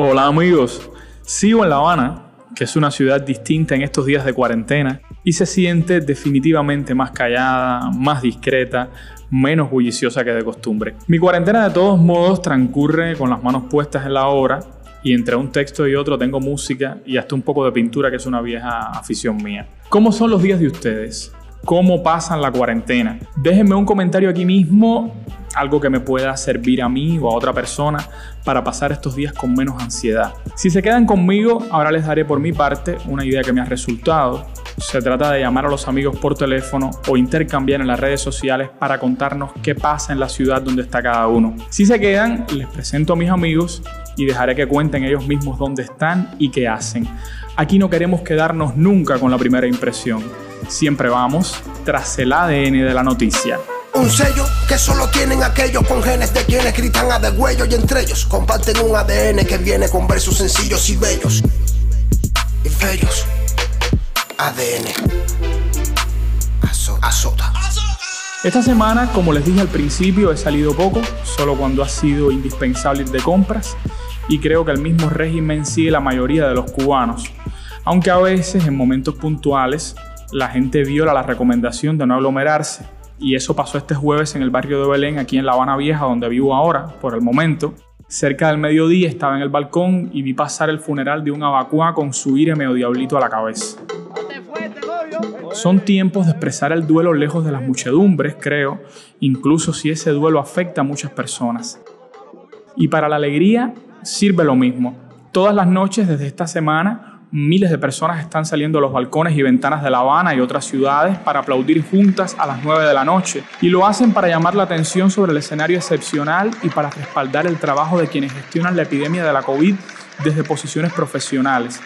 Hola amigos, sigo en La Habana, que es una ciudad distinta en estos días de cuarentena y se siente definitivamente más callada, más discreta, menos bulliciosa que de costumbre. Mi cuarentena de todos modos transcurre con las manos puestas en la obra y entre un texto y otro tengo música y hasta un poco de pintura que es una vieja afición mía. ¿Cómo son los días de ustedes? ¿Cómo pasan la cuarentena? Déjenme un comentario aquí mismo, algo que me pueda servir a mí o a otra persona para pasar estos días con menos ansiedad. Si se quedan conmigo, ahora les daré por mi parte una idea que me ha resultado. Se trata de llamar a los amigos por teléfono o intercambiar en las redes sociales para contarnos qué pasa en la ciudad donde está cada uno. Si se quedan, les presento a mis amigos y dejaré que cuenten ellos mismos dónde están y qué hacen. Aquí no queremos quedarnos nunca con la primera impresión. Siempre vamos tras el ADN de la noticia. Un sello que solo tienen aquellos con genes de quienes gritan a degüello y entre ellos comparten un ADN que viene con versos sencillos y bellos y feos. ADN. Azota. Esta semana, como les dije al principio, he salido poco, solo cuando ha sido indispensable ir de compras y creo que el mismo régimen sigue la mayoría de los cubanos, aunque a veces en momentos puntuales la gente viola la recomendación de no aglomerarse. Y eso pasó este jueves en el barrio de Belén, aquí en La Habana Vieja, donde vivo ahora, por el momento. Cerca del mediodía estaba en el balcón y vi pasar el funeral de un abacuá con su ire medio diablito a la cabeza. Son tiempos de expresar el duelo lejos de las muchedumbres, creo, incluso si ese duelo afecta a muchas personas. Y para la alegría sirve lo mismo. Todas las noches desde esta semana miles de personas están saliendo a los balcones y ventanas de La Habana y otras ciudades para aplaudir juntas a las 9 de la noche. Y lo hacen para llamar la atención sobre el escenario excepcional y para respaldar el trabajo de quienes gestionan la epidemia de la COVID desde posiciones profesionales,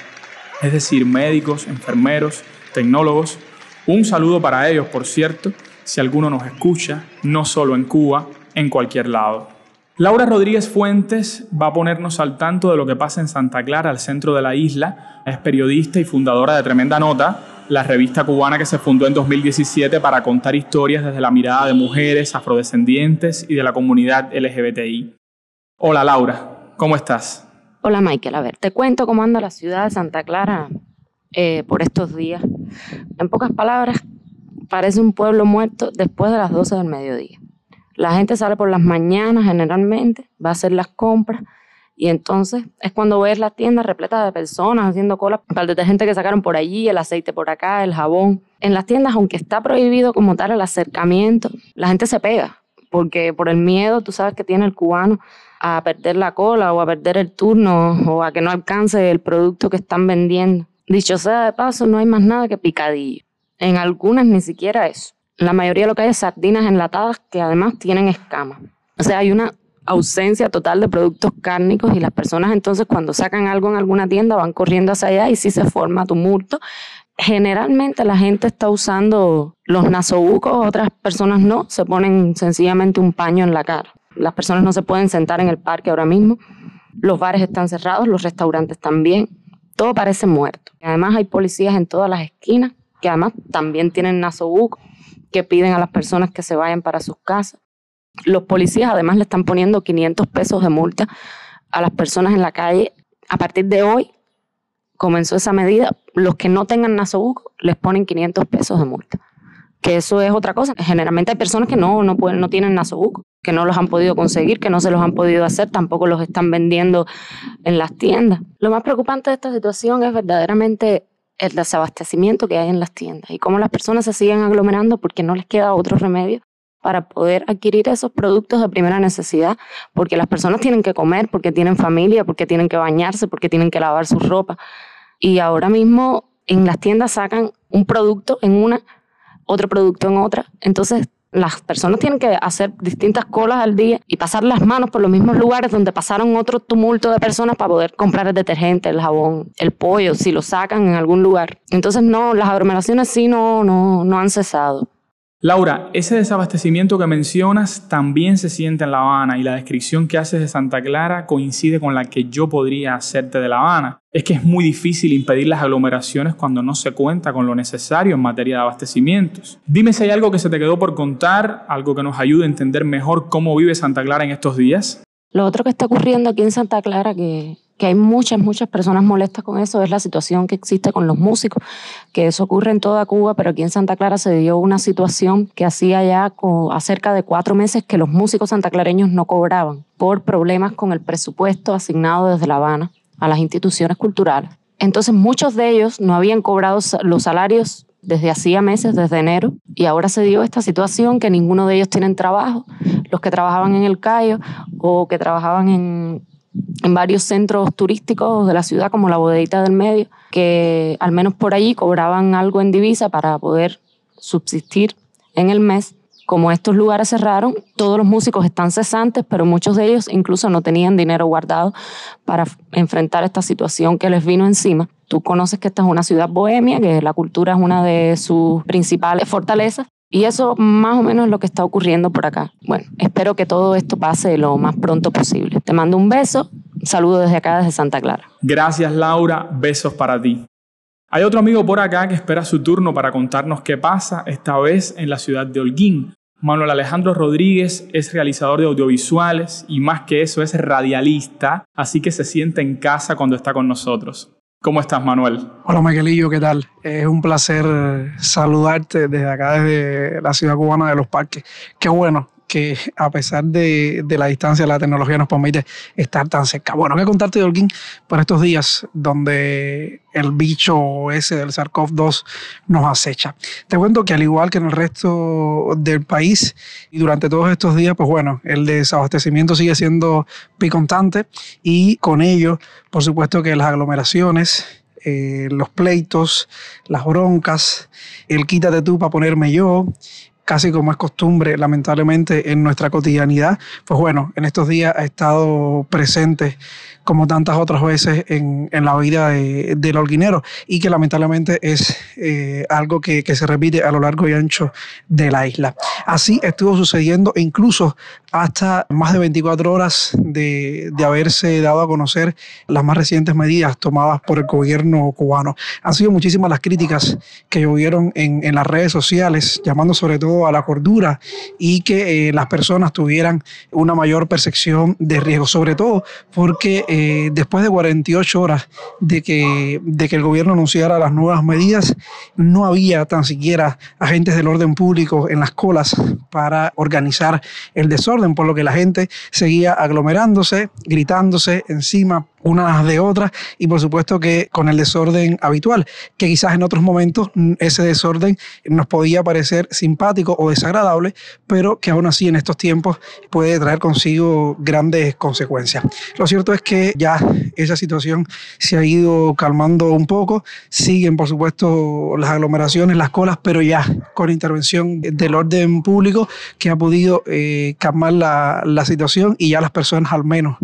es decir, médicos, enfermeros, tecnólogos. Un saludo para ellos, por cierto, si alguno nos escucha, no solo en Cuba, en cualquier lado. Laura Rodríguez Fuentes va a ponernos al tanto de lo que pasa en Santa Clara, al centro de la isla. Es periodista y fundadora de Tremenda Nota, la revista cubana que se fundó en 2017 para contar historias desde la mirada de mujeres, afrodescendientes y de la comunidad LGBTI. Hola Laura, ¿cómo estás? Hola Michael, a ver, te cuento cómo anda la ciudad de Santa Clara eh, por estos días. En pocas palabras, parece un pueblo muerto después de las 12 del mediodía. La gente sale por las mañanas generalmente, va a hacer las compras y entonces es cuando ves las tiendas repletas de personas haciendo cola para el detergente que sacaron por allí, el aceite por acá, el jabón. En las tiendas, aunque está prohibido como tal el acercamiento, la gente se pega porque por el miedo, tú sabes que tiene el cubano a perder la cola o a perder el turno o a que no alcance el producto que están vendiendo. Dicho sea de paso, no hay más nada que picadillo. En algunas ni siquiera eso. La mayoría de lo que hay es sardinas enlatadas que además tienen escamas. O sea, hay una ausencia total de productos cárnicos y las personas entonces cuando sacan algo en alguna tienda van corriendo hacia allá y si se forma tumulto. Generalmente la gente está usando los nasobucos, otras personas no, se ponen sencillamente un paño en la cara. Las personas no se pueden sentar en el parque ahora mismo, los bares están cerrados, los restaurantes también, todo parece muerto. Además hay policías en todas las esquinas que además también tienen nasobucos que piden a las personas que se vayan para sus casas. Los policías además le están poniendo 500 pesos de multa a las personas en la calle. A partir de hoy comenzó esa medida. Los que no tengan nasobuco les ponen 500 pesos de multa. Que eso es otra cosa. Generalmente hay personas que no, no, pueden, no tienen nasobuco, que no los han podido conseguir, que no se los han podido hacer, tampoco los están vendiendo en las tiendas. Lo más preocupante de esta situación es verdaderamente el desabastecimiento que hay en las tiendas y cómo las personas se siguen aglomerando porque no les queda otro remedio para poder adquirir esos productos de primera necesidad, porque las personas tienen que comer, porque tienen familia, porque tienen que bañarse, porque tienen que lavar su ropa. Y ahora mismo en las tiendas sacan un producto en una, otro producto en otra. Entonces las personas tienen que hacer distintas colas al día y pasar las manos por los mismos lugares donde pasaron otro tumulto de personas para poder comprar el detergente, el jabón, el pollo, si lo sacan en algún lugar. Entonces, no, las aglomeraciones sí no, no, no han cesado. Laura, ese desabastecimiento que mencionas también se siente en La Habana y la descripción que haces de Santa Clara coincide con la que yo podría hacerte de La Habana. Es que es muy difícil impedir las aglomeraciones cuando no se cuenta con lo necesario en materia de abastecimientos. Dime si hay algo que se te quedó por contar, algo que nos ayude a entender mejor cómo vive Santa Clara en estos días. Lo otro que está ocurriendo aquí en Santa Clara, que que hay muchas, muchas personas molestas con eso, es la situación que existe con los músicos, que eso ocurre en toda Cuba, pero aquí en Santa Clara se dio una situación que hacía ya cerca de cuatro meses que los músicos santaclareños no cobraban por problemas con el presupuesto asignado desde La Habana a las instituciones culturales. Entonces muchos de ellos no habían cobrado los salarios desde hacía meses, desde enero, y ahora se dio esta situación que ninguno de ellos tienen trabajo, los que trabajaban en el Cayo o que trabajaban en, en varios centros turísticos de la ciudad, como la bodeguita del medio, que al menos por allí cobraban algo en divisa para poder subsistir en el mes. Como estos lugares cerraron, todos los músicos están cesantes, pero muchos de ellos incluso no tenían dinero guardado para enfrentar esta situación que les vino encima. Tú conoces que esta es una ciudad bohemia, que la cultura es una de sus principales fortalezas, y eso más o menos es lo que está ocurriendo por acá. Bueno, espero que todo esto pase lo más pronto posible. Te mando un beso, saludo desde acá, desde Santa Clara. Gracias Laura, besos para ti. Hay otro amigo por acá que espera su turno para contarnos qué pasa, esta vez en la ciudad de Holguín. Manuel Alejandro Rodríguez es realizador de audiovisuales y más que eso es radialista, así que se siente en casa cuando está con nosotros. ¿Cómo estás, Manuel? Hola, Miguelillo, ¿qué tal? Es un placer saludarte desde acá, desde la ciudad cubana de Los Parques. Qué bueno que a pesar de, la distancia, la tecnología nos permite estar tan cerca. Bueno, a contarte Holguín por estos días donde el bicho ese del SARS-CoV-2 nos acecha. Te cuento que al igual que en el resto del país y durante todos estos días, pues bueno, el desabastecimiento sigue siendo picontante y con ello, por supuesto que las aglomeraciones, eh, los pleitos, las broncas, el quítate tú para ponerme yo, casi como es costumbre, lamentablemente, en nuestra cotidianidad, pues bueno, en estos días ha estado presente como tantas otras veces en, la vida del holguinero y que lamentablemente es eh, algo que, se repite a lo largo y ancho de la isla. Así estuvo sucediendo incluso hasta más de 24 horas de, haberse dado a conocer las más recientes medidas tomadas por el gobierno cubano. Han sido muchísimas las críticas que llovieron en, en las redes sociales, llamando sobre todo a la cordura y que eh, las personas tuvieran una mayor percepción de riesgo, sobre todo porque eh, después de 48 horas de que, de que el gobierno anunciara las nuevas medidas, no había tan siquiera agentes del orden público en las colas para organizar el desorden, por lo que la gente seguía aglomerándose, gritándose encima unas de otras y por supuesto que con el desorden habitual, que quizás en otros momentos mm, ese desorden nos podía parecer simpático o desagradable, pero que aún así en estos tiempos puede traer consigo grandes consecuencias. Lo cierto es que ya esa situación se ha ido calmando un poco, siguen por supuesto las aglomeraciones, las colas, pero ya con intervención del orden público que ha podido eh, calmar la, la, situación y ya las personas al menos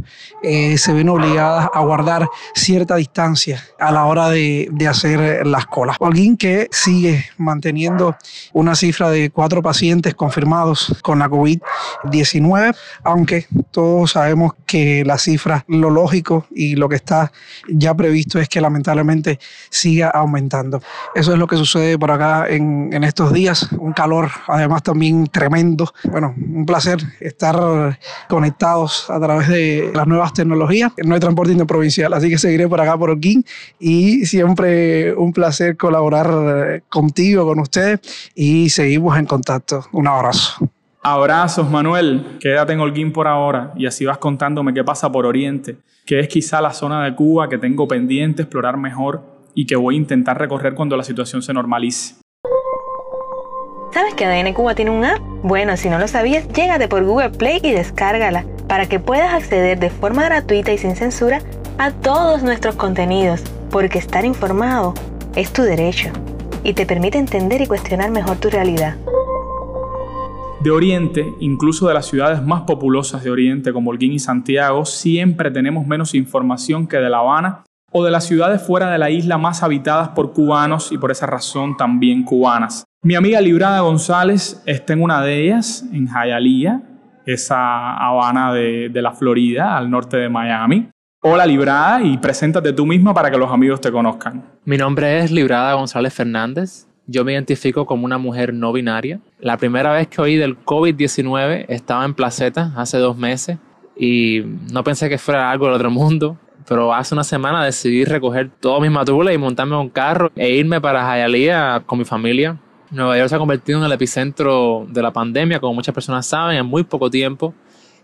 eh, se ven obligadas a guardar cierta distancia a la hora de, de hacer las colas. Alguien que sigue manteniendo una cifra de cuatro pacientes confirmados con la COVID-19, aunque todos sabemos que la cifra, lo lógico y lo que está ya previsto es que lamentablemente siga aumentando. Eso es lo que sucede por acá en, en estos días, un calor además también tremendo. Bueno, un placer estar conectados a través de las nuevas tecnologías. No hay transporte provincial, así que seguiré por acá por Oquín y siempre un placer colaborar eh, contigo, con ustedes y seguimos en contacto. Un abrazo. Abrazos, Manuel. Quédate en Holguín por ahora y así vas contándome qué pasa por Oriente, que es quizá la zona de Cuba que tengo pendiente explorar mejor y que voy a intentar recorrer cuando la situación se normalice. ¿Sabes que ADN Cuba tiene un app? Bueno, si no lo sabías, llégate por Google Play y descárgala para que puedas acceder de forma gratuita y sin censura a todos nuestros contenidos, porque estar informado es tu derecho y te permite entender y cuestionar mejor tu realidad. De Oriente, incluso de las ciudades más populosas de Oriente como Holguín y Santiago, siempre tenemos menos información que de La Habana o de las ciudades fuera de la isla más habitadas por cubanos y por esa razón también cubanas. Mi amiga Librada González está en una de ellas, en Hialeah, esa Habana de, la Florida, al norte de Miami. Hola Librada y preséntate tú misma para que los amigos te conozcan. Mi nombre es Librada González Fernández. Yo me identifico como una mujer no binaria. La primera vez que oí del COVID-19 estaba en Placeta hace dos meses y no pensé que fuera algo del otro mundo. pero hace una semana decidí recoger todos mis matules y montarme un carro e irme para Hialeah con mi familia. Nueva York se ha convertido en el epicentro de la pandemia, como muchas personas saben, en muy poco tiempo.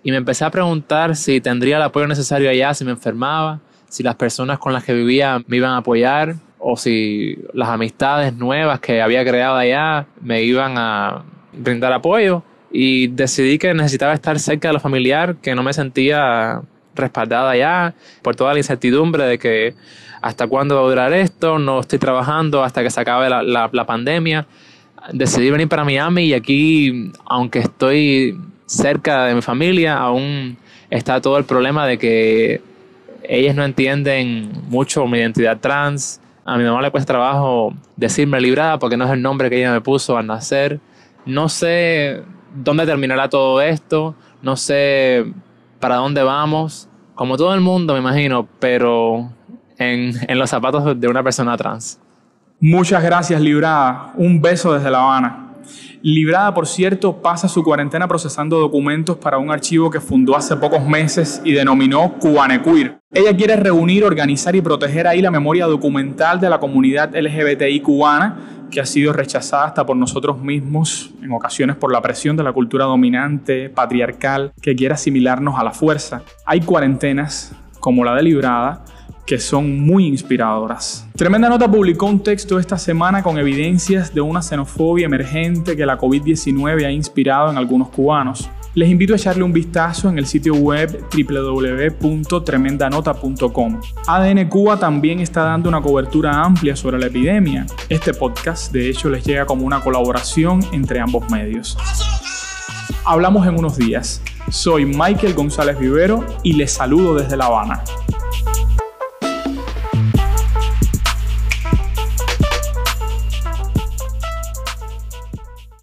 Y me empecé a preguntar si tendría el apoyo necesario allá, si me enfermaba, si las personas con las que vivía me iban a apoyar o si las amistades nuevas que había creado allá me iban a brindar apoyo. Y decidí que necesitaba estar cerca de lo familiar, que no me sentía respaldada allá por toda la incertidumbre de que hasta cuándo va a durar esto, no estoy trabajando hasta que se acabe la, la pandemia. Decidí venir para Miami y aquí, aunque estoy cerca de mi familia, aún está todo el problema de que ellas no entienden mucho mi identidad trans. A mi mamá le cuesta trabajo decirme librada porque no es el nombre que ella me puso al nacer. No sé dónde terminará todo esto, no sé para dónde vamos, como todo el mundo me imagino, pero en, en los zapatos de una persona trans. Muchas gracias, Librada. Un beso desde La Habana. Librada, por cierto, pasa su cuarentena procesando documentos para un archivo que fundó hace pocos meses y denominó Cubanequeer. Ella quiere reunir, organizar y proteger ahí la memoria documental de la comunidad LGBTI cubana, que ha sido rechazada hasta por nosotros mismos, en ocasiones por la presión de la cultura dominante, patriarcal, que quiere asimilarnos a la fuerza. Hay cuarentenas, como la de Librada, que son muy inspiradoras. Tremenda Nota publicó un texto esta semana con evidencias de una xenofobia emergente que la COVID-19 ha inspirado en algunos cubanos. Les invito a echarle un vistazo en el sitio web www.tremendanota.com. ADN Cuba también está dando una cobertura amplia sobre la epidemia. Este podcast de hecho les llega como una colaboración entre ambos medios. Hablamos en unos días. Soy Michael González Vivero y les saludo desde La Habana.